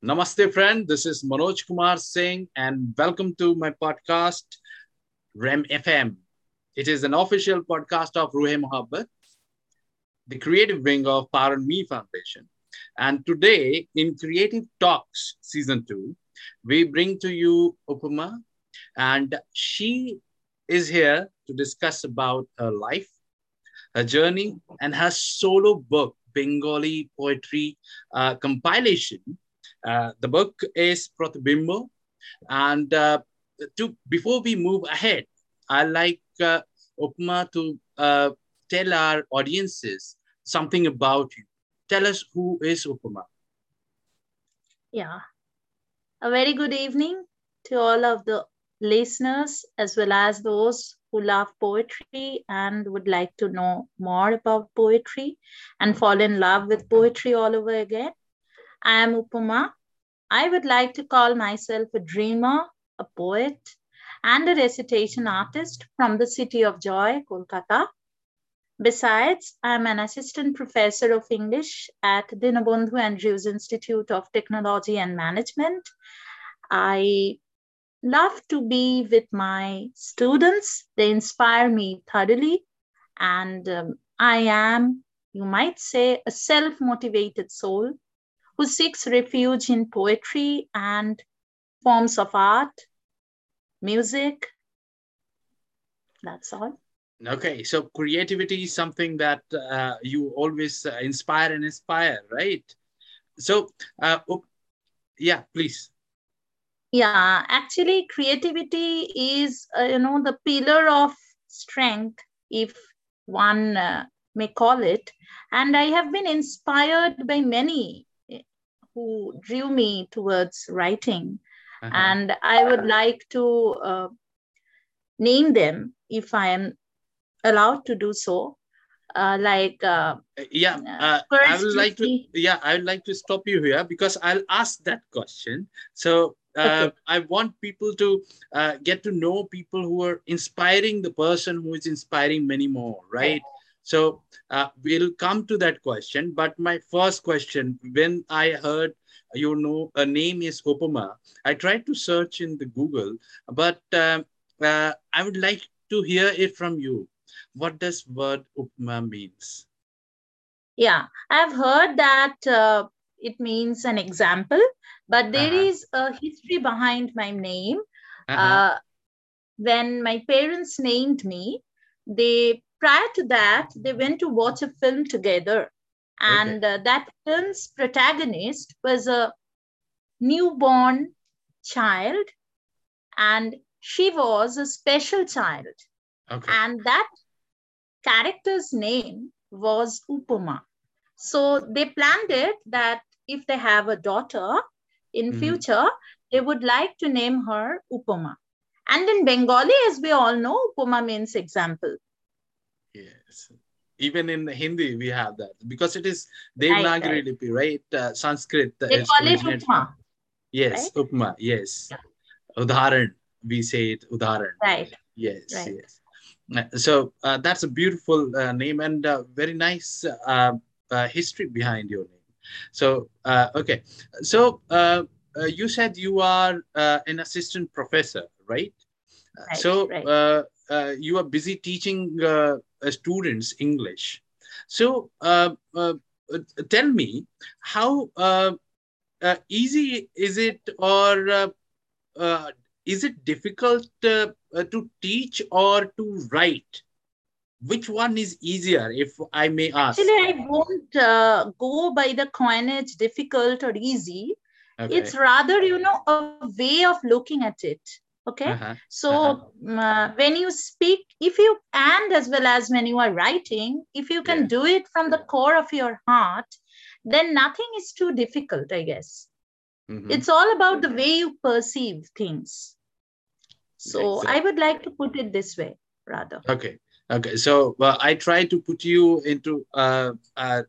Namaste, friend. This is Manoj Kumar Singh, and welcome to my podcast, REM FM. It is an official podcast of Ruhe Mohabbat, the creative wing of Power and Me Foundation. And today, in Creative Talks Season 2, we bring to you Upama, and she is here to discuss about her life, her journey, and her solo book, Bengali Poetry uh, Compilation uh, the book is Pratibimbo. And uh, to before we move ahead, I'd like uh, Upma to uh, tell our audiences something about you. Tell us who is Upma. Yeah. A very good evening to all of the listeners as well as those who love poetry and would like to know more about poetry and fall in love with poetry all over again. I am Upama. I would like to call myself a dreamer, a poet, and a recitation artist from the city of joy, Kolkata. Besides, I'm an assistant professor of English at Dinabandhu Andrews Institute of Technology and Management. I love to be with my students. They inspire me thoroughly. And um, I am, you might say, a self motivated soul who seeks refuge in poetry and forms of art, music. That's all. Okay, so creativity is something that uh, you always uh, inspire and inspire, right? So, uh, oh, yeah, please. Yeah, actually, creativity is, uh, you know, the pillar of strength, if one uh, may call it. And I have been inspired by many who drew me towards writing. Uh-huh. And I would like to uh, name them if I am allowed to do so. Uh, like uh, yeah uh, uh i would like to yeah i would like to stop you here because i'll ask that question so uh, okay. i want people to uh, get to know people who are inspiring the person who is inspiring many more right so uh, we'll come to that question. But my first question, when I heard you know a name is Upama, I tried to search in the Google, but uh, uh, I would like to hear it from you. What does word Upama means? Yeah, I've heard that uh, it means an example, but there uh-huh. is a history behind my name. Uh-huh. Uh, when my parents named me, they prior to that, they went to watch a film together. And okay. uh, that film's protagonist was a newborn child, and she was a special child. Okay. And that character's name was Upama. So they planned it that if they have a daughter in mm-hmm. future, they would like to name her Upama. And in Bengali, as we all know, Upama means example. Yes. Even in Hindi, we have that because it is Devanagari Lipi, right? Uh, Sanskrit. They call it Upma. Yes, right? Upma. Yes. Yeah. Udharan. We say it Udharan. Right. Yes. Right. Yes. Uh, so uh, that's a beautiful uh, name and uh, very nice uh, uh, history behind your name. So okay, so you said you are an assistant professor, right? right so right. Uh, you are busy teaching uh, uh, students English. So uh, uh, uh tell me, how easy is it or is it difficult to teach or to write? which one is easier if i may ask actually i won't uh, go by the coinage difficult or easy okay. it's rather you know a way of looking at it okay uh-huh. so uh-huh. Uh, when you speak if you and as well as when you are writing if you can yeah. do it from the core of your heart then nothing is too difficult i guess mm-hmm. it's all about the way you perceive things so exactly. i would like to put it this way rather okay okay so well, i try to put you into uh, uh,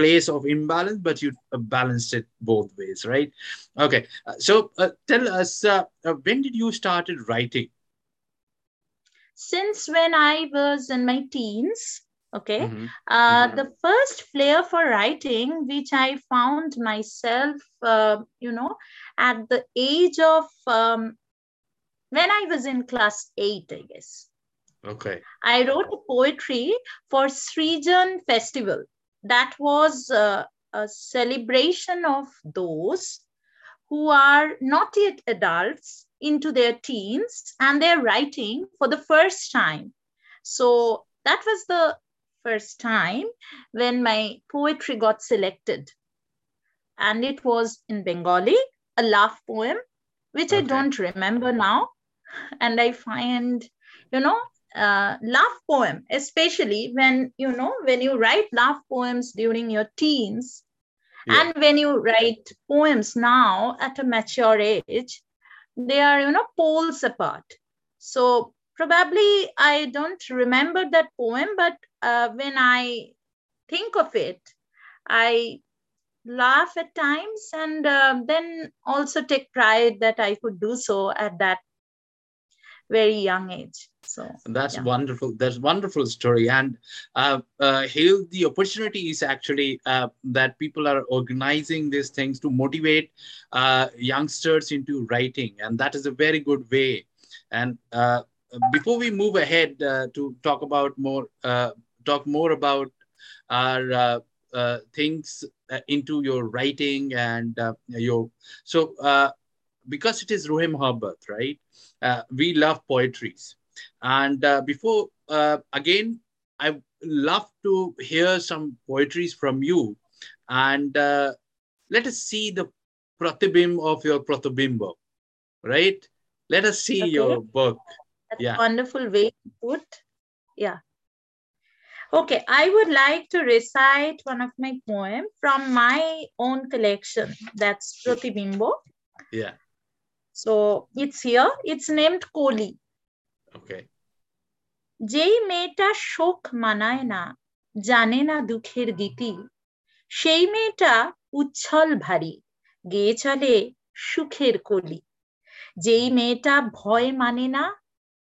place of imbalance, but you uh, balanced it both ways, right? Okay. Uh, so uh, tell us, uh, uh, when did you started writing? Since when I was in my teens, Okay. Mm-hmm. Uh, mm-hmm. The first flair for writing, which I found myself, uh, you know, at the age of um, when I was in class eight, I guess. Okay. I wrote a poetry for Srijan Festival. That was uh, a celebration of those who are not yet adults into their teens and they're writing for the first time. So that was the first time when my poetry got selected. And it was in Bengali, a love poem, which okay. I don't remember now. And I find, you know, uh, laugh poem, especially when, you know, when you write laugh poems during your teens, yeah. and when you write poems now at a mature age, they are, you know, poles apart. So probably I don't remember that poem, but uh, when I think of it, I laugh at times and uh, then also take pride that I could do so at that very young age. So that's yeah. wonderful. That's wonderful story. And uh, uh here the opportunity is actually uh, that people are organizing these things to motivate uh, youngsters into writing. And that is a very good way. And uh, before we move ahead uh, to talk about more uh, talk more about our uh, uh, things uh, into your writing and uh, your so uh, because it is Ruhe Mohabbat, right? Uh, we love poetries. And uh, before, uh, again, I love to hear some poetries from you. And uh, let us see the pratibim of your pratibimbo, right? Let us see okay. your book. That's yeah. wonderful way to put. Yeah. Okay, I would like to recite one of my poems from my own collection. That's Pratibimbo. Yeah. So it's here. It's named Koli. Okay. যেই মেয়েটা শোক মানায় না জানে না দুঃখের গীতি সেই মেয়েটা উচ্ছল ভারী গেয়ে চলে সুখের কলি যেই মেয়েটা ভয় মানে না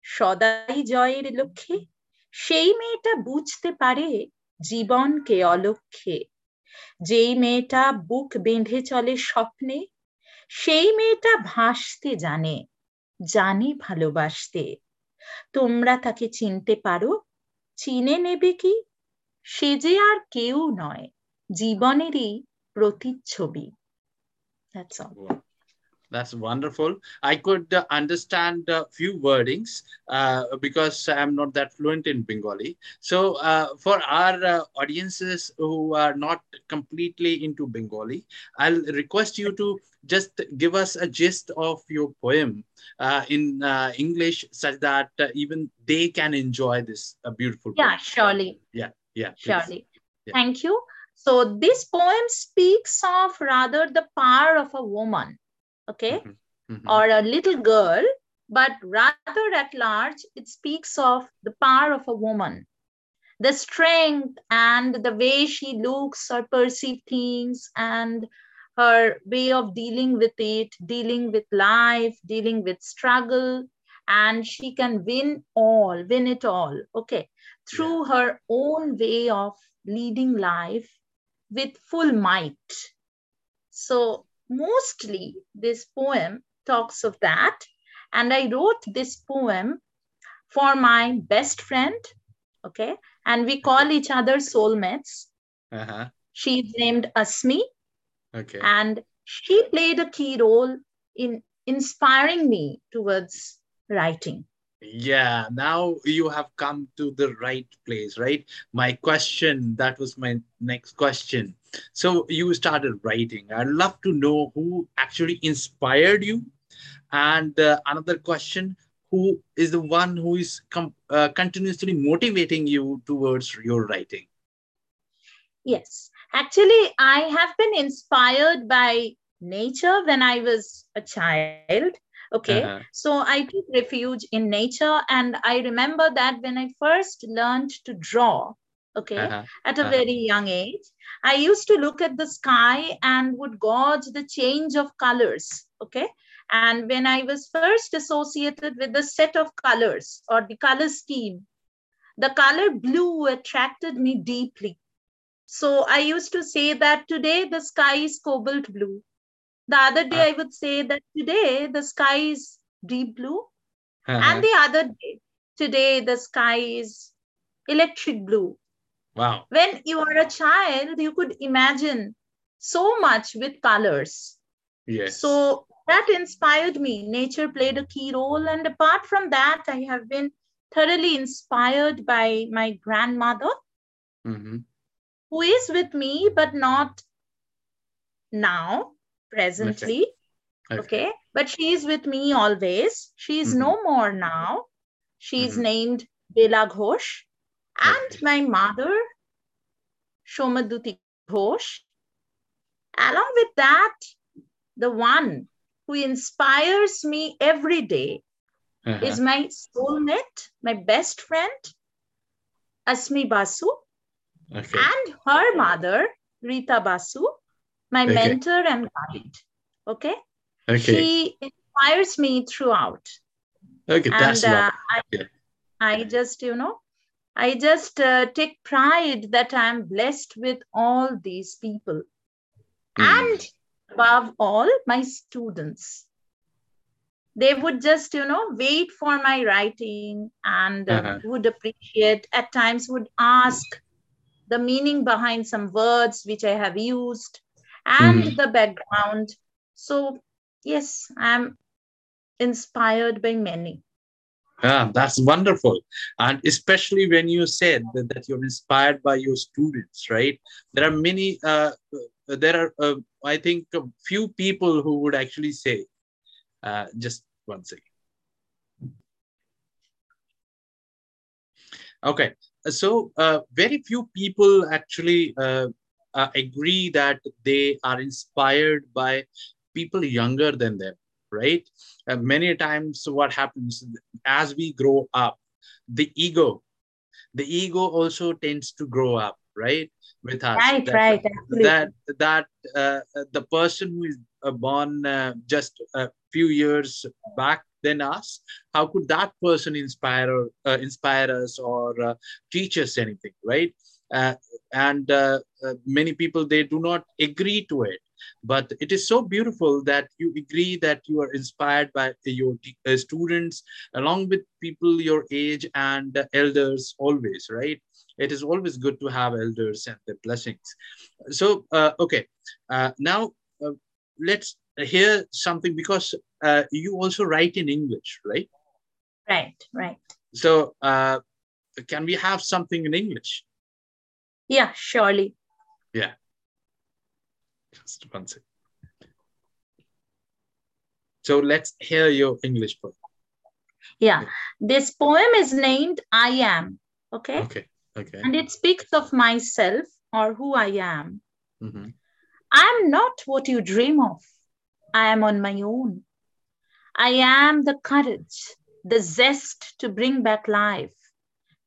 সদাই জয়ের লক্ষ্যে সেই মেয়েটা বুঝতে পারে জীবনকে অলক্ষ্যে যেই মেয়েটা বুক বেঁধে চলে স্বপ্নে সেই মেয়েটা ভাসতে জানে জানে ভালোবাসতে। তোমরা তাকে চিনতে পারো, চিনে নেবে কি? সে যে আর কেউ নয়, জীবনেরই প্রতিচ্ছবি। That's all. That's wonderful. I could uh, understand a few wordings uh, because I'm not that fluent in Bengali. So uh, for our uh, audiences who are not completely into Bengali, I'll request you to just give us a gist of your poem uh, in uh, English such that even they can enjoy this beautiful Yeah, poem. surely. Yeah, yeah. Surely. Yeah. Thank you. So this poem speaks of rather the power of a woman okay, mm-hmm. Mm-hmm. or a little girl, but rather at large, it speaks of the power of a woman, the strength and the way she looks or perceives things and her way of dealing with it, dealing with life, dealing with struggle, and she can win all, win it all, okay, through yeah. her own way of leading life with full might. So mostly this poem talks of that. And I wrote this poem for my best friend. Okay. And we call each other soulmates. Uh-huh. She's named Asmi. Okay. And she played a key role in inspiring me towards writing yeah now you have come to the right place right? My question that was my next question. So you started writing. I'd love to know who actually inspired you. And uh, another question who is the one who is com- uh, continuously motivating you towards your writing? Yes. Actually i have been inspired by nature when i was a child Okay. Uh-huh. So I took refuge in nature. And I remember that when I first learned to draw, okay, uh-huh. at a uh-huh. very young age, I used to look at the sky and would gauge the change of colors. Okay. And when I was first associated with the set of colors or the color scheme, The color blue attracted me deeply. So I used to say that today the sky is cobalt blue. The other day, Ah. I would say that today the sky is deep blue. Uh-huh. And the other day, today the sky is electric blue. wow. When you are a child, you could imagine so much with colors. Yes. So that inspired me. Nature played a key role. And apart from that, I have been thoroughly inspired by my grandmother, Mhm. who is with me, but not now, presently. Okay. But she is with me always. She is no more now. She is Mhm. named Bela Ghosh. And Okay. my mother, Shomaduti Ghosh. Along with that, the one who inspires me every day Uh-huh. is my soulmate, my best friend, Asmi Basu, okay. and her mother, Rita Basu, my Okay. mentor and guide. Okay. okay. She inspires me throughout. okay. That's and uh. I, Yeah. I just, you know, I just uh, take pride that I'm blessed with all these people. Mm. And above all, my students. They would just, you know, wait for my writing and uh, Uh-huh. would appreciate, at times would ask the meaning behind some words which I have used and Mhm. the background. So, yes, I'm inspired by many. Yeah, that's wonderful. And especially when you said that, that you're inspired by your students, right? There are many, uh, uh, there are, uh, I think, a few people who would actually say, uh, just one second. Okay, so uh, very few people actually uh, uh, agree that they are inspired by people younger than them, right? Uh, many times, what happens as we grow up, the ego, the ego also tends to grow up, right, with us. Right, That- right, absolutely. That that uh, the person who is uh, born uh, just a few years back than us, how could that person inspire or, uh, inspire us or uh, teach us anything, right? Uh, and uh, uh, many people they do not agree to it. But it is so beautiful that you agree that you are inspired by your uh, students along with people your age and elders always right? It is always good to have elders and their blessings. So uh, okay. Uh, now uh, let's hear something because uh, you also write in english right? Right, right. so uh, can we have something in english Yeah, surely. Yeah. Just one second so let's hear your english poem Yeah. Yeah. This poem is named I Am. Okay. okay okay And it speaks of myself or who I am. Mhm. I am not what you dream of. I am on my own. I am the courage, the zest to bring back life.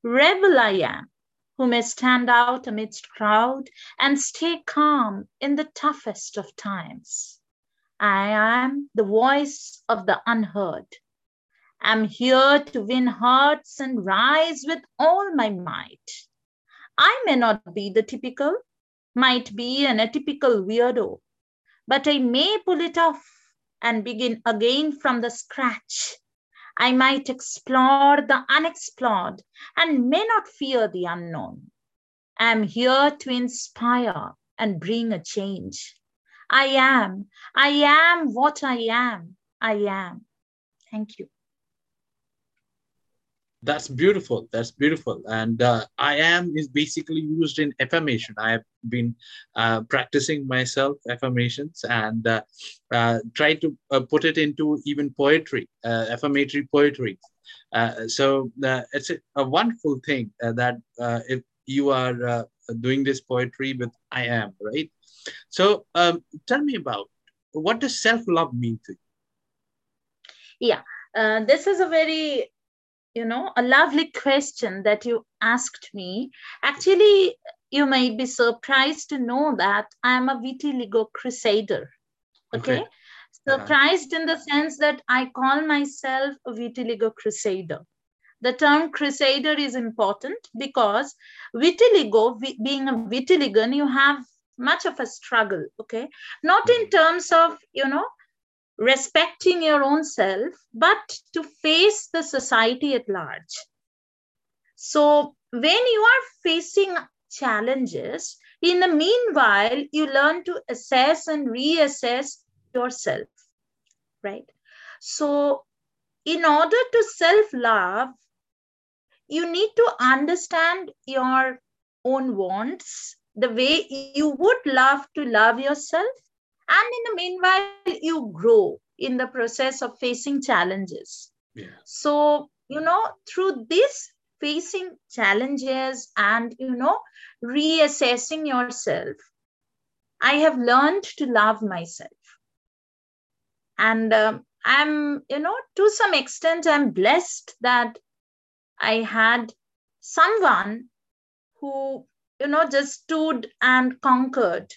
Rebel I am, who may stand out amidst crowd and stay calm in the toughest of times. I am the voice of the unheard. I'm here to win hearts and rise with all my might. I may not be the typical, might be an atypical weirdo, but I may pull it off and begin again from the scratch. I might explore the unexplored and may not fear the unknown. I'm here to inspire and bring a change. I am, I am what I am. I am. Thank you. That's beautiful. That's beautiful. And uh, I am is basically used in affirmation. I have been uh, practicing myself affirmations and uh, uh, try to uh, put it into even poetry, uh, affirmatory poetry. So it's a, a wonderful thing that if you are doing this poetry with I am, right? So um, tell me about what does self-love mean to you? Uh, this is a very, you know, a lovely question that you asked me. Actually, you might be surprised to know that I am a vitiligo crusader. Okay. Okay. Surprised in the sense that I call myself a vitiligo crusader. the term crusader is important because vitiligo, being a vitiligan, you have much of a struggle, okay? Not in mm. terms of, you know, respecting your own self, but to face the society at large. So when you are facing challenges, in the meanwhile, you learn to assess and reassess yourself, right? So in order to self-love, you need to understand your own wants, the way you would love to love yourself. And in the meanwhile, you grow in the process of facing challenges. Yeah. So, you know, through this facing challenges and, you know, reassessing yourself, I have learned to love myself. And um, I'm, you know, to some extent, I'm blessed that I had someone who, you know, just stood and conquered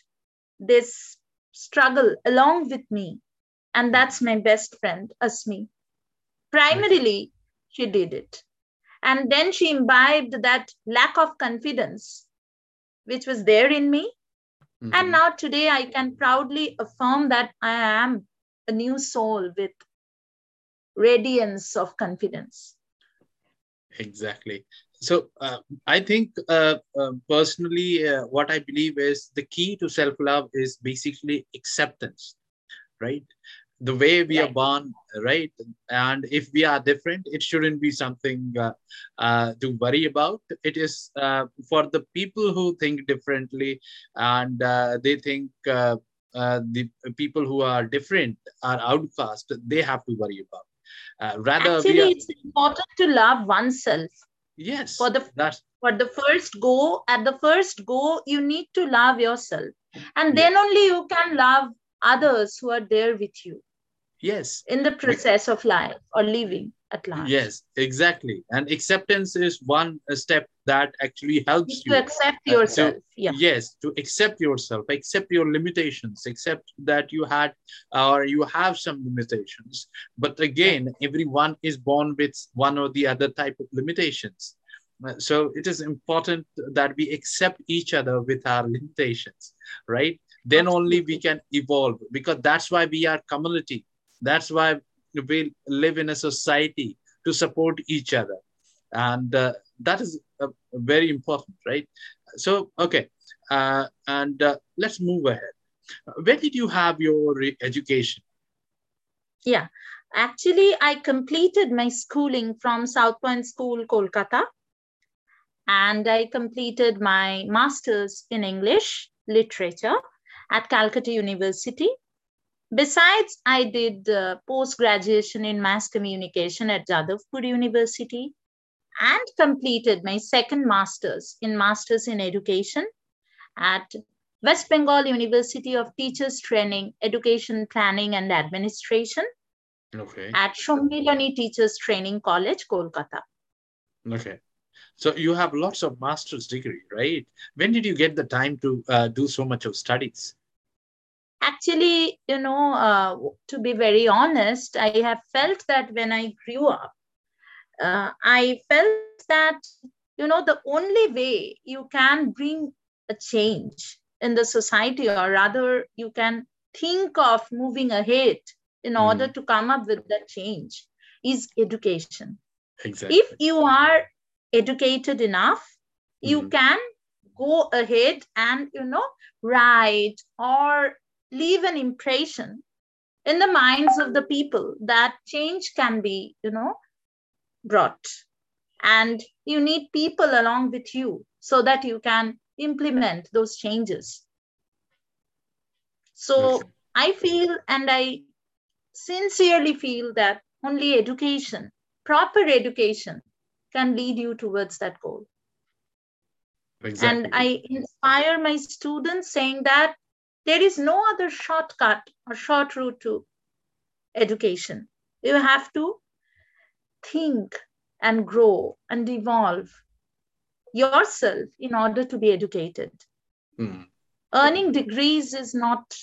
this struggle along with me. And that's my best friend, Asmi. Primarily, she did it. And then she imbibed that lack of confidence, which was there in me. Mm-hmm. And now today I can proudly affirm that I am a new soul with radiance of confidence. Exactly. So uh, I think uh, uh, personally, uh, what I believe is the key to self love is basically acceptance, right? The way we right. are born, right? And if we are different, it shouldn't be something uh, uh, to worry about. It is for the people who think differently and they think uh, the people who are different are outcast they have to worry about uh, rather actually are... it's important to love oneself yes for the that's... for the first go at the first go you need to love yourself. And then yes. only you can love others who are there with you yes. in the process of life or living at large. Yes exactly. And acceptance is one step that actually helps you, to accept yourself to, yeah. yes to accept yourself accept your limitations accept that you had or you have some limitations. But again everyone is born with one or the other type of limitations. Uh, so it is important that we accept each other with our limitations right? Then only we can evolve because that's why we are community. That's why we live in a society to support each other. And uh, that is uh, very important right? So okay uh, and uh, let's move ahead. Where did you have your education? Yeah. Actually i completed my schooling from south point school kolkata. And i completed my masters in english literature at calcutta university Besides, I did uh, post graduation in mass communication at Jadavpur University and completed my second master's in Masters in Education at West Bengal University of Teachers Training, Education Planning and Administration okay. at Sammilani Teachers Training College, Kolkata. Okay. So you have lots of master's degree, right? When did you get the time to uh, do so much of studies? Actually, you know, uh, to be very honest, I have felt that when I grew up, uh, I felt that, you know, the only way you can bring a change in the society, or rather, you can think of moving ahead in mm. order to come up with that change, is education. Exactly. If you are educated enough, mm. you can go ahead and you know write or leave an impression in the minds of the people that change can be you know brought. And you need people along with you so that you can implement those changes. So i feel and i sincerely feel that only education proper education can lead you towards that goal. Exactly. and i inspire my students saying that there is no other shortcut or short route to education. You have to think and grow and evolve yourself in order to be educated. Mm. Earning degrees is not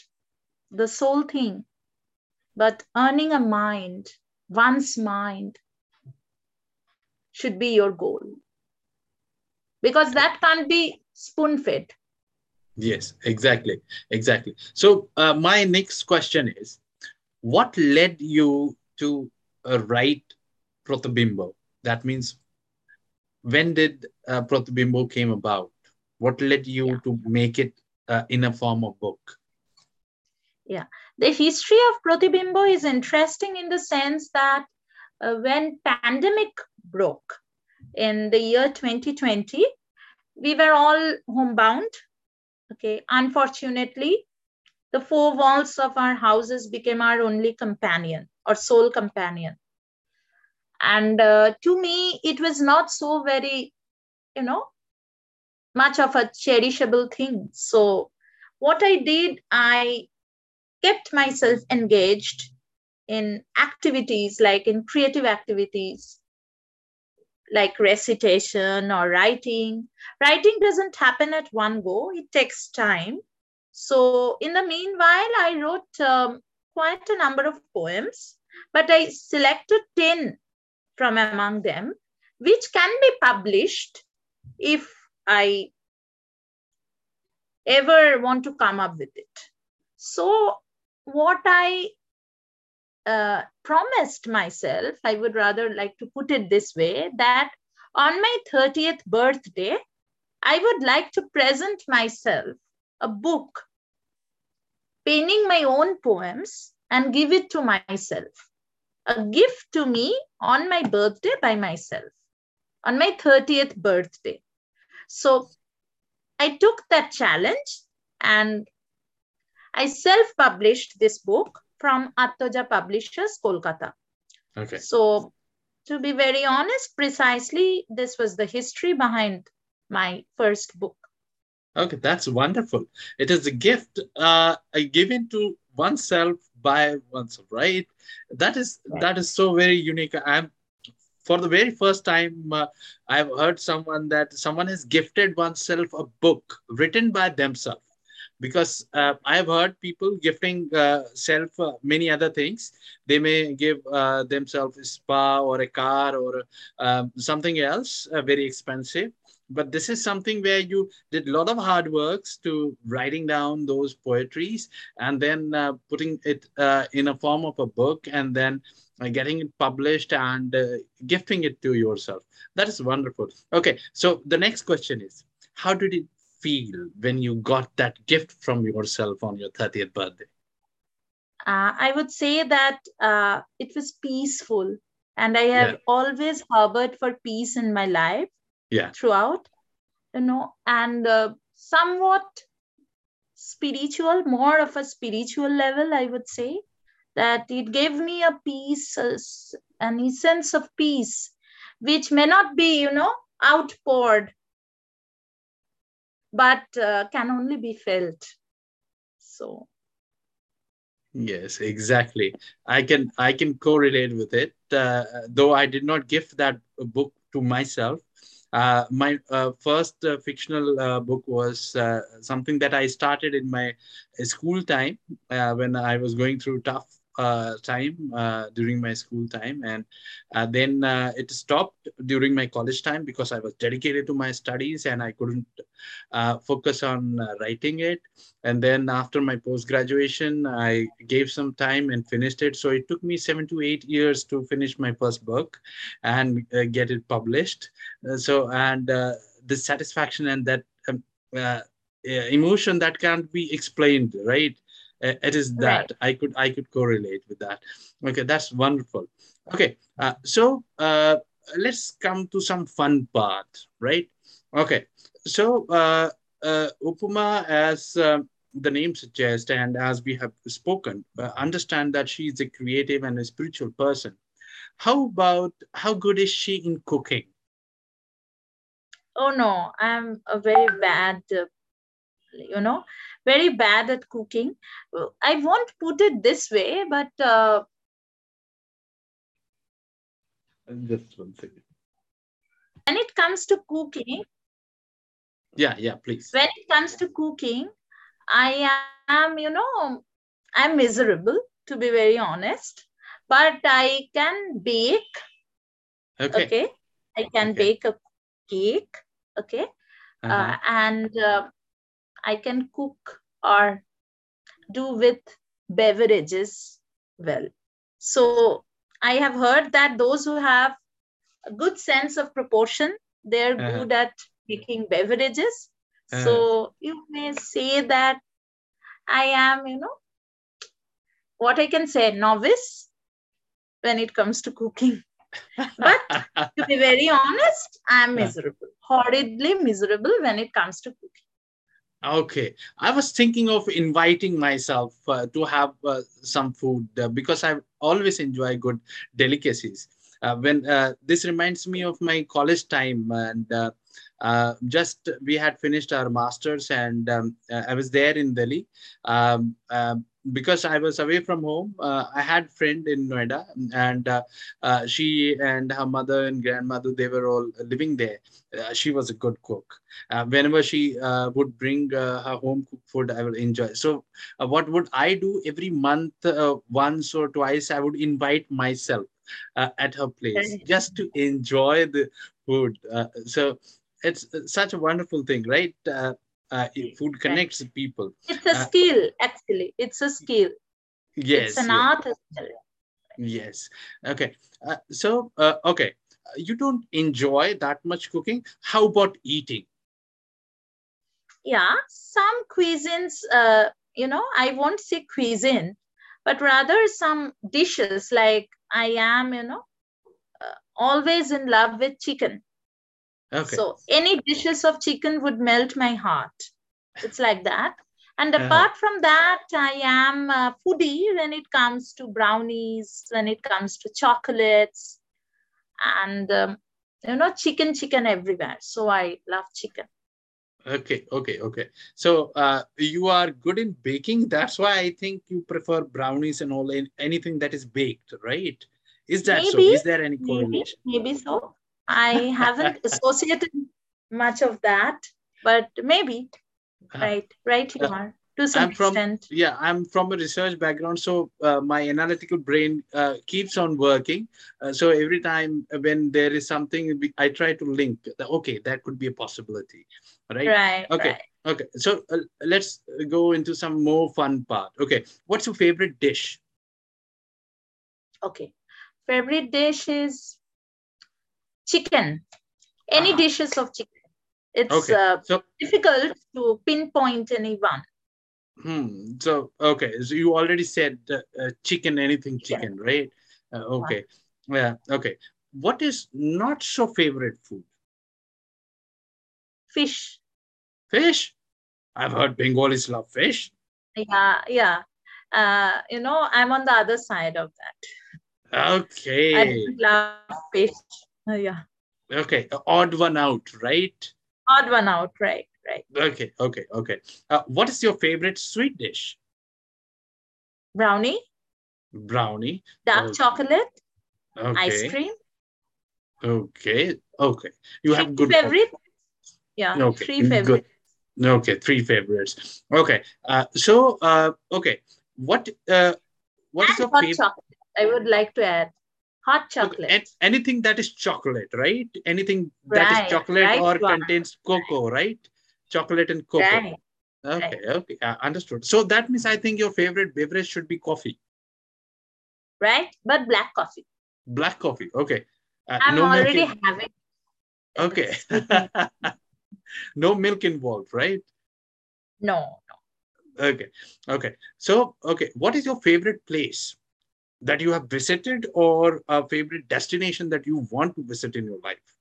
the sole thing, but earning a mind, one's mind, should be your goal because that can't be spoon fed yes exactly exactly so uh, my next question is what led you to uh, write Pratibimbo? That means when did uh, came about? What led you yeah. to make it uh, in a form of book? Yeah, the history of Pratibimbo is interesting in the sense that uh, when pandemic broke in the year 2020, we were all homebound. Okay, unfortunately, the four walls of our houses became our only companion or sole companion. And uh, to me, it was not so very, you know, much of a cherishable thing. So, what I did, I kept myself engaged in activities like in creative activities like recitation or writing. Writing doesn't happen at one go, it takes time. So, in the meanwhile, I wrote um, quite a number of poems, but I selected 10 from among them, which can be published if I ever want to come up with it. So, what I uh, promised myself, I would rather like to put it this way that on my 30th birthday, I would like to present myself a book, penning my own poems and give it to myself. A gift to me on my birthday by myself, on my 30th birthday. So I took that challenge and I self published this book from Attoja Publishers, Kolkata. Okay. So, to be very honest, precisely this was the history behind my first book. Okay, that's wonderful. It is a gift uh, given to oneself by oneself, right? That is right. that is so very unique. I'm for the very first time uh, I've heard someone that someone has gifted oneself a book written by themselves because uh, I have heard people gifting uh, self uh, many other things. They may give uh, themselves a spa or a car or um, something else uh, very expensive. But this is something where you did a lot of hard works to writing down those poetries and then uh, putting it in a form of a book and then getting it published and gifting it to yourself. That is wonderful. Okay, so the next question is, how did it feel when you got that gift from yourself on your 30th birthday? Uh, I would say that uh, it was peaceful. And I have yeah. always harbored for peace in my life yeah. throughout, you know, and uh, somewhat spiritual, more of a spiritual level, I would say, that it gave me a peace, an essence of peace, which may not be, you know, outpoured but uh, can only be felt. So. Yes exactly. I can i can correlate with it. Uh, though i did not gift that book to myself uh, my uh, first uh, fictional uh, book was uh, something that I started in my school time when I was going through tough time uh, during my school time. And uh, then uh, it stopped during my college time because i was dedicated to my studies and i couldn't uh, focus on uh, writing it. And then after my post graduation i gave some time and finished it. So it took me 7 to 8 years to finish my first book and get it published. So and the satisfaction and that um, emotion that can't be explained right it is that. Right. i could i could correlate with that. Okay that's wonderful. Okay uh, so uh, let's come to some fun part right? Okay so uh, uh upama as um, the name suggests and as we have spoken uh, understand that she is a creative and a spiritual person. How about how good is she in cooking? Oh no i'm a very bad uh, you know very bad at cooking. I won't put it this way, but uh, just one second. When it comes to cooking, yeah, yeah, please. When it comes to cooking, I am, you know, I'm miserable to be very honest, but I can bake. Okay. Okay. I can Okay. bake a cake. Okay. Uh-huh. Uh, and uh, I can cook or do with beverages well. So I have heard that those who have a good sense of proportion, they're Uh-huh. good at making beverages. So you may say that I am, you know, what I can say, novice when it comes to cooking. But to be very honest, I'm miserable, horridly miserable when it comes to cooking. Okay, I was thinking of inviting myself uh, to have uh, some food uh, because I always enjoy good delicacies. Uh, when uh, this reminds me of my college time, and uh, just we had finished our masters, and um, I was there in Delhi. Um, um because I was away from home, uh, I had friend in Noida, and uh, uh, she and her mother and grandmother they were all living there. Uh, she was a good cook. Uh, whenever she uh, would bring uh, her home cooked food i will enjoy. So uh, what would i do every month uh, once or twice i would invite myself uh, at her place just to enjoy the food. Uh, so it's such a wonderful thing right uh, uh, food connects people It's a Uh, skill, actually. It's a skill. yes it's an yes. art as well. Yes. Okay. Uh, so, uh, okay, you don't enjoy that much cooking. How about eating? Yeah, some cuisines, uh, you know, I won't say cuisine, but rather some dishes like I am, you know, uh, always in love with chicken. Okay. So any dishes of chicken would melt my heart. It's like that. And Uh-huh. apart from that, I am a foodie when it comes to brownies, when it comes to chocolates, and um, you know, chicken, chicken everywhere. So I love chicken. Okay, okay, okay. So uh, you are good in baking. That's why I think you prefer brownies and all and anything that is baked, right? Is that so? Is there any Maybe, correlation? maybe so. I haven't associated much of that, but maybe, Uh, right, right, you are to some I'm from extent. yeah, I'm from a research background, so uh, my analytical brain uh, keeps on working. Uh, so every time when there is something, I try to link. that, Okay, that could be a possibility, right? Right, Okay. right. Okay, so uh, let's go into some more fun part. Okay, what's your favorite dish? Okay. Favorite dish is chicken. Any Ah. dishes of chicken. It's Okay, uh, so difficult to pinpoint any one. hmm, so okay, so you already said uh, uh, chicken, anything Chicken. chicken, right? Uh, okay, yeah, okay. What is not so favorite food? Fish. Fish. I've heard Bengalis love fish. Yeah, yeah. Uh, you know, I'm on the other side of that. I Okay, don't love fish. Uh, yeah. okay, odd one out, right? Odd one out, right, right. Okay, okay, okay. Uh, what is your favorite sweet dish? Brownie, Brownie. dark Okay. chocolate, Okay. ice cream. Okay. Okay. You three have good. favorite. Yeah, Okay, three good. Okay, three favorites. Okay. Uh, so, uh, okay. What, uh, what is And your hot favorite? chocolate. I would like to add hot chocolate. Anything that is chocolate, right? Anything that is chocolate right, or contains cocoa, right? Chocolate and cocoa. Right. Okay. Okay. Uh, understood. So that means I think your favorite beverage should be coffee, Right? But black coffee. black coffee. Okay. Uh, I'm no milk already in- having. Okay. no milk involved, right? No, no. Okay. Okay. So, okay. What is your favorite place that you have visited or a favorite destination that you want to visit in your life?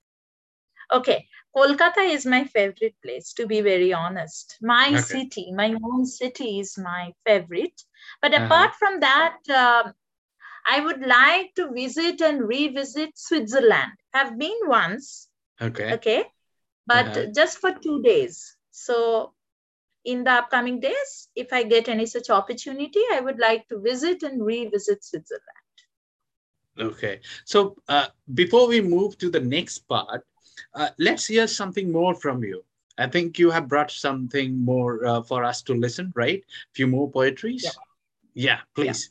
Okay. Kolkata is my favorite place, to be very honest. My Okay. city, my own city is my favorite. But Uh-huh. apart from that, um, I would like to visit and revisit Switzerland. I've been once, Okay. okay, but Uh-huh. just for two days. So, in the upcoming days, if I get any such opportunity, I would like to visit and revisit Switzerland. Okay. So, uh, before we move to the next part, uh, let's hear something more from you. I think you have brought something more uh, for us to listen, right? A Few more poetries. Yeah. Yeah, please.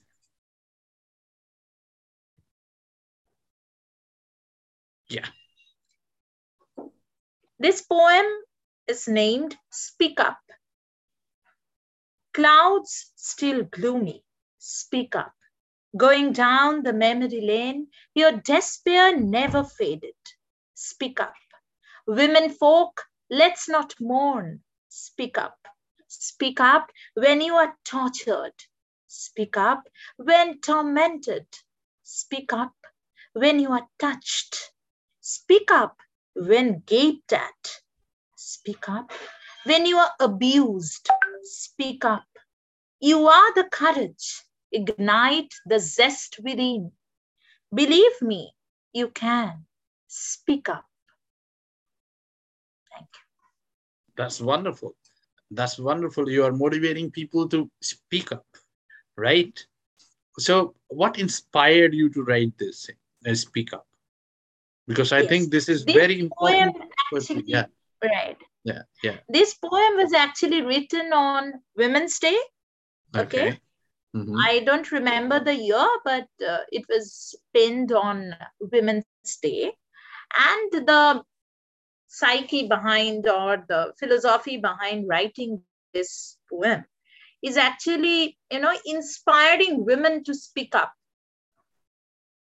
Yeah. This poem is named Speak Up. Clouds still gloomy, speak up. Going down the memory lane, your despair never faded. Speak up. Women folk, let's not mourn. Speak up. Speak up when you are tortured. Speak up when tormented. Speak up when you are touched. Speak up when gaped at. Speak up when you are abused. Speak up. You are the courage. Ignite the zest within. Believe me, you can. Speak up. Thank you. That's wonderful. That's wonderful. You are motivating people to speak up, right? So, what inspired you to write this? Uh, speak up, because I yes. think this is this very important. Actually, yeah. Right. Yeah. Yeah. This poem was actually written on Women's Day. Okay. okay. Mm-hmm. I don't remember the year, but uh, it was pinned on Women's Day. And the psyche behind or the philosophy behind writing this poem is actually, you know, inspiring women to speak up.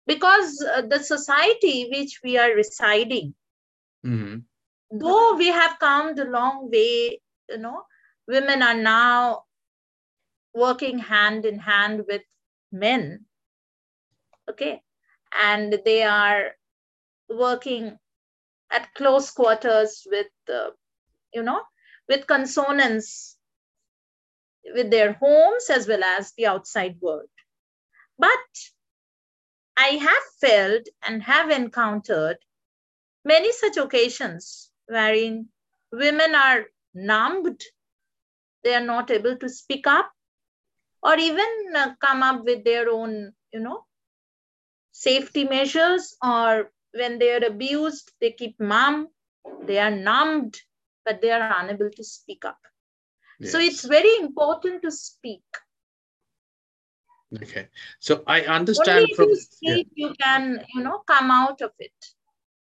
Because uh, the society which we are residing, mm-hmm. Though we have come the long way, you know, women are now working hand in hand with men okay? And they are working at close quarters with uh, you know with consonance with their homes as well as the outside world. But i have felt and have encountered many such occasions wherein women are numbed they are not able to speak up or even uh, come up with their own you know safety measures or when they are abused they keep mum they are numbed but they are unable to speak up yes. so it's very important to speak okay so i understand Only from you speak, yeah. you can you know come out of it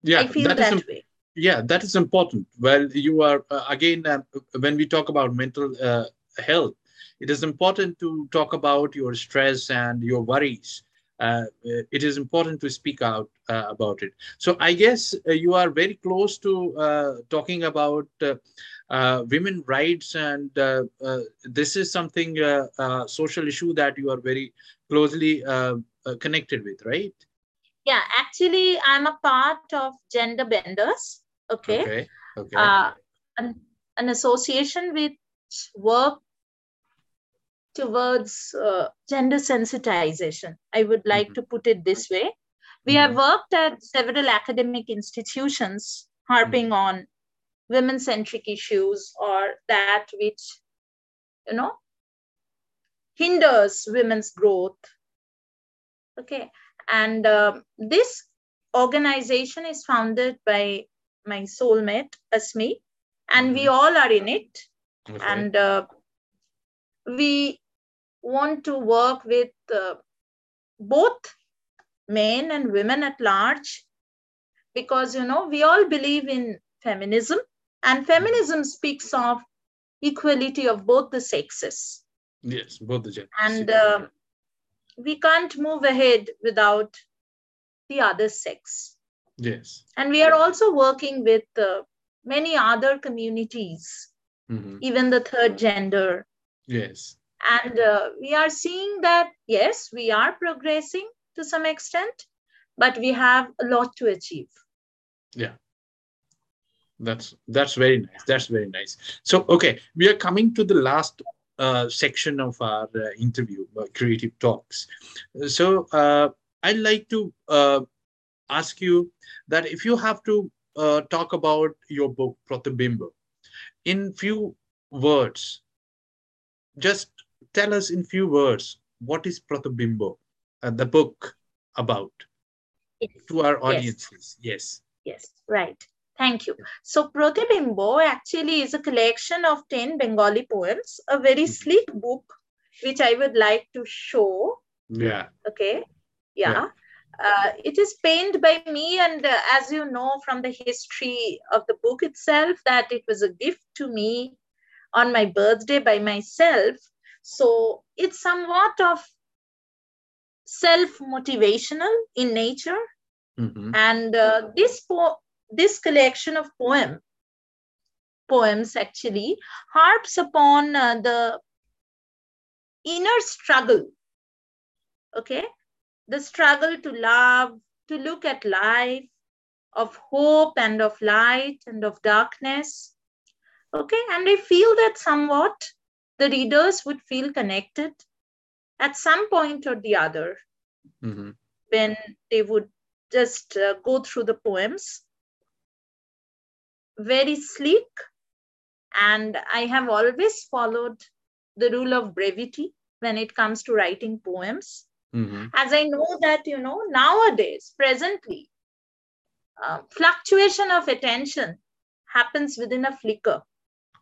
yeah i feel that, that way yeah that is important well you are uh, again uh, when we talk about mental uh, health it is important to talk about your stress and your worries. Uh, it is important to speak out uh, about it. So I guess uh, you are very close to talking about women rights, and this is something social issue that you are very closely connected with, right? Yeah, actually, I'm a part of Gender Benders. Okay. Okay. okay. An, an association which work towards uh, gender sensitization. I would like mm-hmm. to put it this way. We mm-hmm. have worked at several academic institutions harping mm-hmm. on women centric issues or that which, you know, hinders women's growth. Okay. And uh, this organization is founded by my soulmate, Asmi, and we mm-hmm. all are in it. Okay. And uh, we want to work with uh, both men and women at large because you know we all believe in feminism and feminism speaks of equality of both the sexes yes both the genders and uh, we can't move ahead without the other sex yes and we are also working with uh, many other communities mm-hmm. even the third gender yes and uh, we are seeing that, yes, we are progressing to some extent, but we have a lot to achieve. Yeah. That's that's very nice. That's very nice. So, okay, we are coming to the last uh, section of our uh, interview, uh, creative talks. So, uh, I'd like to uh, ask you that if you have to uh, talk about your book Pratibimbo in few words, just tell us in few words what is Pratibimbo, uh, the book about yes. to our audiences. Yes. Yes, right. Thank you. So Pratibimbo actually is a collection of 10 Bengali poems, a very mm-hmm. sleek book, which I would like to show. Yeah. Okay. Yeah. yeah. Uh, it is penned by me and uh, as you know from the history of the book itself that it was a gift to me on my birthday by myself. So it's somewhat of self motivational in nature. Mhm. and uh, this po- this collection of poem poems actually harps upon uh, the inner struggle. Okay the struggle to love to look at life of hope and of light and of darkness okay and i feel that somewhat the readers would feel connected at some point or the other Mhm. when they would just uh, go through the poems. Very sleek, and I have always followed the rule of brevity when it comes to writing poems. Mhm. As I know that, you know, nowadays, presently, uh, fluctuation of attention happens within a flicker.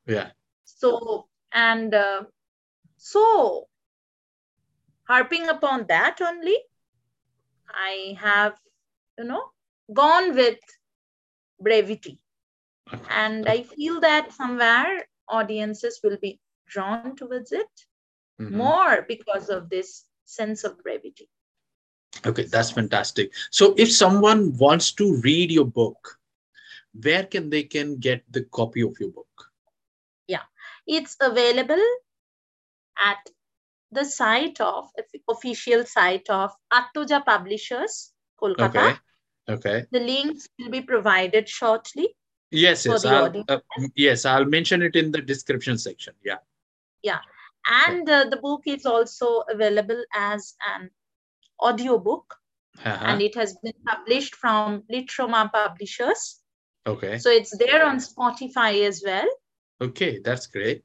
Yeah. So, and uh, so, harping upon that only, I have, you know, gone with brevity. And I feel that somewhere audiences will be drawn towards it Mhm. more because of this sense of brevity. Okay, that's fantastic. So if someone wants to read your book, where can they can get the copy of your book? Yeah, it's available at the site of official site of Attoja Publishers, Kolkata. Okay. Okay. The links will be provided shortly. Yes, yes. I'll, uh, yes, I'll mention it in the description section. Yeah. Yeah. And uh, the book is also available as an audiobook Uh-huh. and it has been published from Literoma Publishers. Okay. So it's there on Spotify as well. Okay, that's great.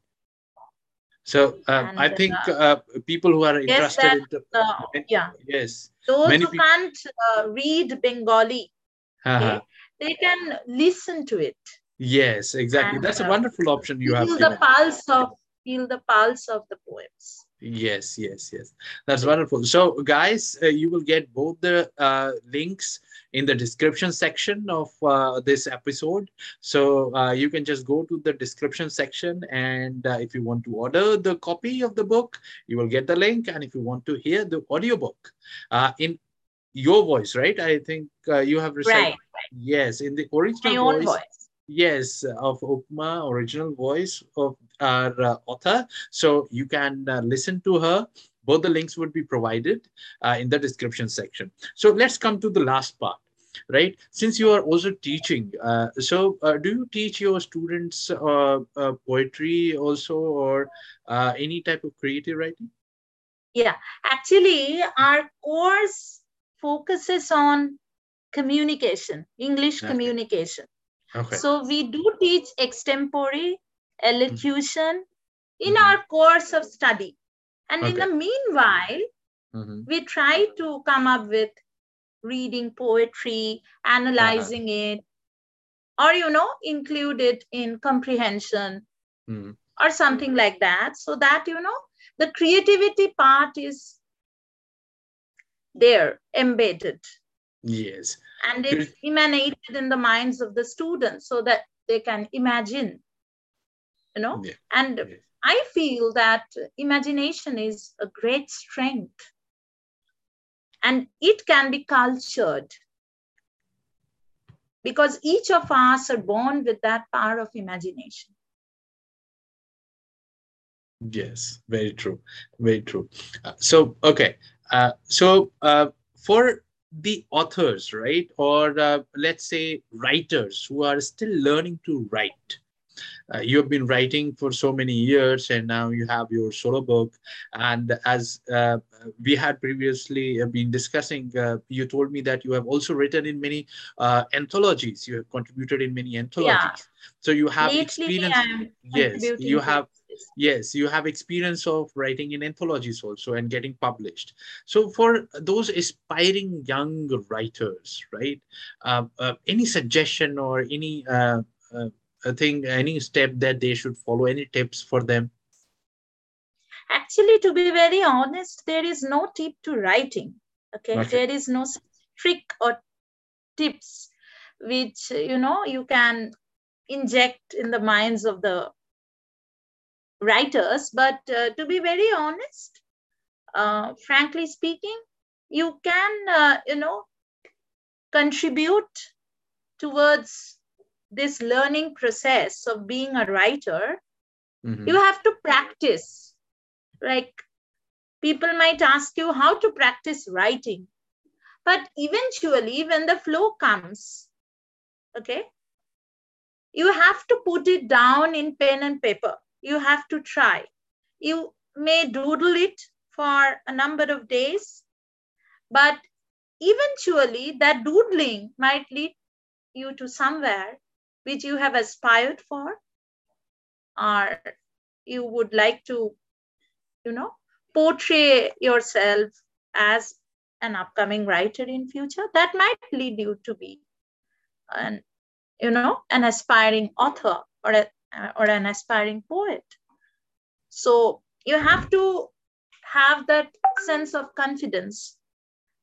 So uh, I think uh, people who are yes, interested in the, Uh, yeah, yes. those Many who peop- can't uh, read Bengali, Uh-huh. they can listen to it. Yes, exactly. And, That's a uh, wonderful option you have the pulse of feel the pulse of the poems. Yes, yes, yes. That's wonderful. So, guys, uh, you will get both the uh, links in the description section of uh, this episode. So, uh, you can just go to the description section. And uh, if you want to order the copy of the book, you will get the link. And if you want to hear the audiobook uh, in your voice, right? I think uh, you have recited. Right, Yes, in the my original own voice. voice. Yes, of Upma, original voice of our uh, author. So you can uh, listen to her. Both the links would be provided uh, in the description section. So let's come to the last part, right? Since you are also teaching, uh, so uh, do you teach your students uh, uh, poetry also or uh, any type of creative writing? Yeah, actually, our course focuses on communication, English Okay. communication. Okay. So we do teach extempore, elocution in Mhm. our course of study. And in the meanwhile, Mhm. we try to come up with reading poetry, analyzing it, or, you know, include it in comprehension Mhm. or something like that. So that, you know, the creativity part is there, embedded Yes. and it's emanated in the minds of the students so that they can imagine you know Yeah. and Yes. i feel that imagination is a great strength and it can be cultured because each of us are born with that power of imagination Yes, very true. Very true. Uh, so, okay. Uh, so, uh, for the authors, right, or uh, let's say writers who are still learning to write, uh, you have been writing for so many years and now you have your solo book. And as uh, we had previously uh, been discussing, uh, you told me that you have also written in many uh, anthologies. You have contributed in many anthologies. So, you have lately experience. Yes, you have. Yes, you have experience of writing in anthologies also and getting published. So, for those aspiring young writers, right? Uh, uh, any suggestion or any uh, uh, thing, any step that they should follow? Any tips for them? actually to be very honest there is no tip to writing okay, Okay. there is no trick or tips which you know you can inject in the minds of the writers but uh, to be very honest uh, frankly speaking you can uh, you know contribute towards this learning process of being a writer. Mhm. you have to practice. Like people might ask you how to practice writing but eventually when the flow comes okay you have to put it down in pen and paper you have to try. You may doodle it for a number of days but eventually that doodling might lead you to somewhere which you have aspired for or you would like to you know portray yourself as an upcoming writer in future. That might lead you to be an you know an aspiring author or a, or an aspiring poet so you have to have that sense of confidence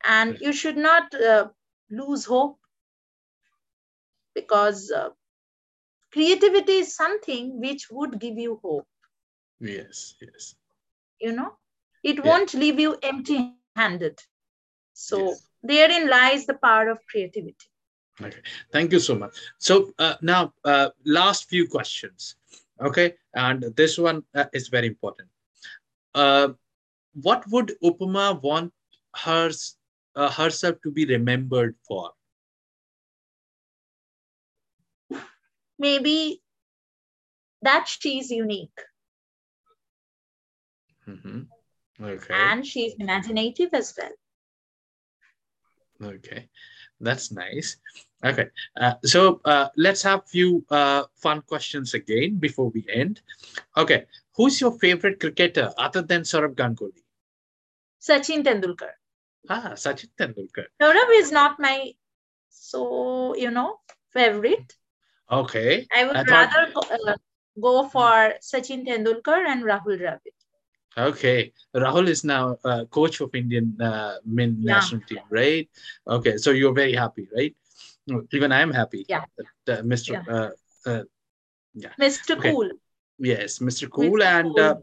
and you should not uh, lose hope because uh, creativity is something which would give you hope Yes, yes. you know it Yeah. won't leave you empty handed so Yes. therein lies the power of creativity Okay, thank you so much. So uh, now, uh, last few questions. Okay, and this one uh, is very important. Uh, what would Upama want hers, uh, herself to be remembered for? maybe that she's unique Mm -hmm. Okay, and she's imaginative as well okay, that's nice. Okay, uh, so uh, let's have few uh, fun questions again before we end. Okay, who's your favorite cricketer other than Sourav Ganguly? sachin tendulkar Ah, Sachin Tendulkar. Sourav is not my so you know favorite Okay. i would I thought- rather go, uh, go for sachin tendulkar and rahul dravid Okay, Rahul is now uh, coach of Indian uh, men Yeah. national team, right? Okay, so you're very happy, right? Even I am happy. Yeah. That, uh, Mr. Yeah. Uh, uh, mr Okay. cool yes, Mr. Cool Mr. and Cool. uh,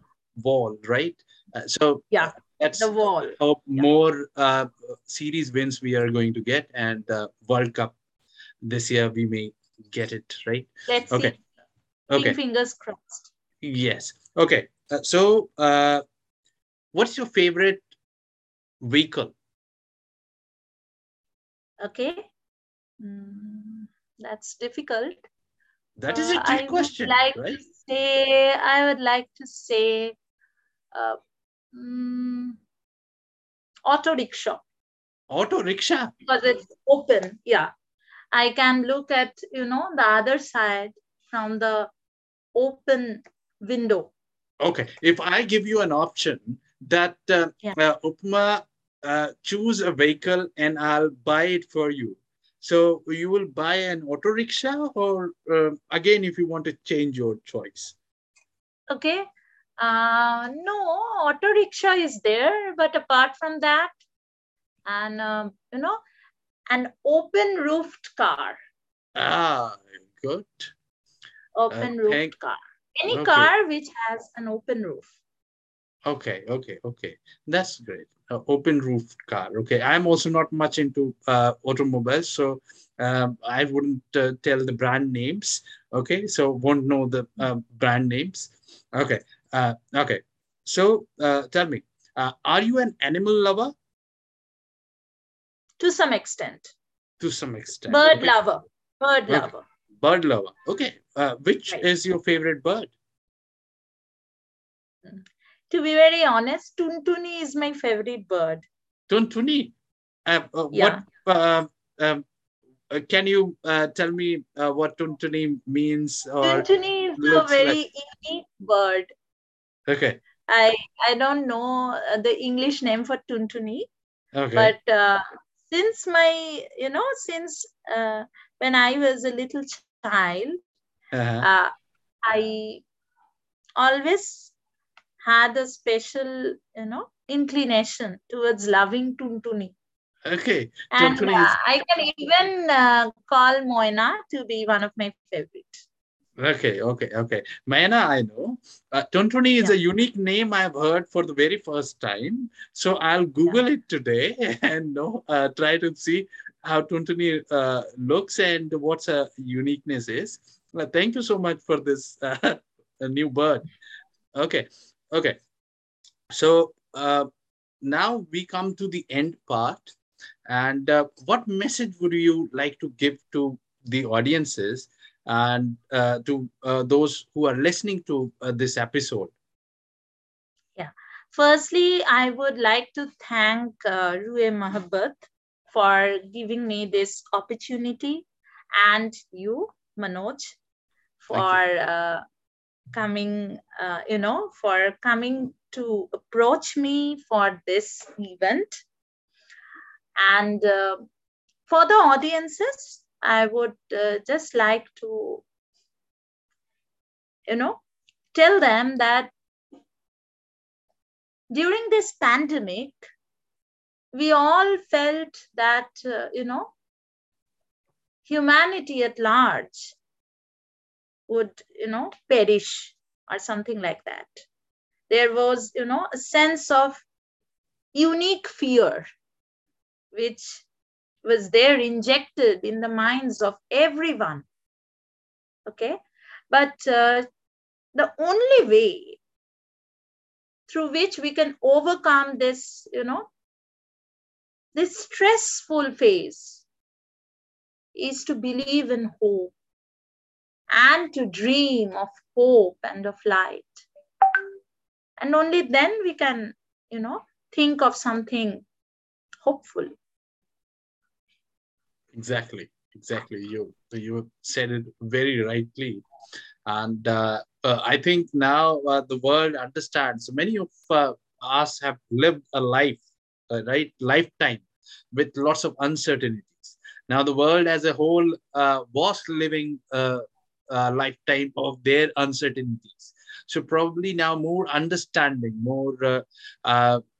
Wall, right? Uh, so Yeah, let's the wall hope Yeah. more uh, series wins we are going to get, and uh, World Cup this year we may get it, right? let's Okay. see Okay. fingers crossed Yes. Okay. Uh, so, uh, what's your favorite vehicle? okay Mm, that's difficult That is a Uh, trick I would question, like right? to say, I would like to say, uh, mm, auto rickshaw Auto rickshaw. because it's open. Yeah, I can look at you know the other side from the open window. Okay. If I give you an option that uh, Yeah. uh, Upma uh, choose a vehicle and I'll buy it for you. So you will buy an auto rickshaw, or uh, again, if you want to change your choice. Okay. Uh, no, auto rickshaw is there, but apart from that, and um, you know, an open roofed car. Ah, good. Open roofed thank- car. Any okay. car which has an open roof. Okay, okay, okay. That's great. Uh, open roof car. Okay, I'm also not much into uh, automobiles, so um, I wouldn't uh, tell the brand names. Okay, so won't know the uh, brand names. Okay, uh, okay. So uh, tell me, uh, are you an animal lover to some extent. to some extent? Bird Okay, lover. Bird Okay. lover. Bird lover. Okay, uh, which Right. is your favorite bird? To be very honest, Tuntuni is my favorite bird. Tuntuni. Uh, uh, Yeah. What? Uh, um, uh, can you uh, tell me uh, what tuntuni means? Or Tuntuni is a very like- unique bird. okay, I I don't know the English name for Tuntuni, okay, but uh, since my you know since uh, when I was a little child, uh-huh. uh, I always had a special you know inclination towards loving Tuntuni. Okay. And uh, I can even uh, call Moina to be one of my favorite. Okay, okay, okay. Mayana, I know. Uh, Tontoni is yeah. a unique name I've heard for the very first time. So I'll Google yeah. it today and know, uh, try to see how Tontoni uh, looks and what's her uniqueness is. Well, thank you so much for this uh, new bird. Okay, okay. So uh, now we come to the end part. And uh, what message would you like to give to the audiences and uh, to uh, those who are listening to uh, this episode? Yeah. Firstly, I would like to thank uh, Ruhe Mohabbat for giving me this opportunity and you, Manoj, for uh, coming, uh, you know, for coming to approach me for this event. And uh, for the audiences, I would uh, just like to, you know, tell them that during this pandemic, we all felt that, uh, you know, humanity at large would, you know, perish or something like that. There was, you know, a sense of unique fear which was there injected in the minds of everyone. Okay. But uh, the only way through which we can overcome this, you know, this stressful phase is to believe in hope and to dream of hope and of light. And only then we can, you know, think of something hopeful. Exactly exactly. You you said it very rightly. And uh, uh, i think now uh, the world understands. Many of uh, us have lived a life uh, right lifetime with lots of uncertainties. Now the world as a whole uh, was living a lifetime of their uncertainties. So probably now more understanding more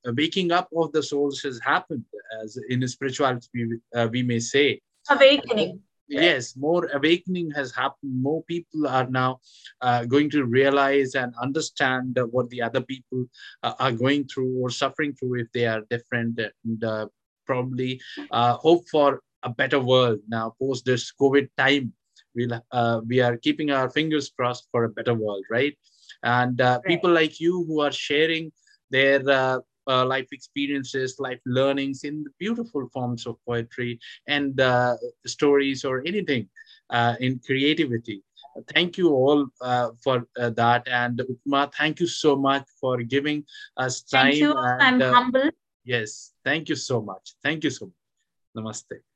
waking up of the souls has happened as in spirituality we, uh, we may say. Awakening yes more awakening has happened. More people are now uh, going to realize and understand uh, what the other people uh, are going through or suffering through if they are different and uh, probably uh, hope for a better world now post this covid time. We'll uh, we are keeping our fingers crossed for a better world right? And right. people like you who are sharing their uh, life experiences, life learnings in beautiful forms of poetry and uh, stories or anything uh, in creativity. Thank you all uh, for uh, that. And Upma, thank you so much for giving us time. Thank you. And, I'm humble. Yes, thank you so much. Thank you so much. Namaste.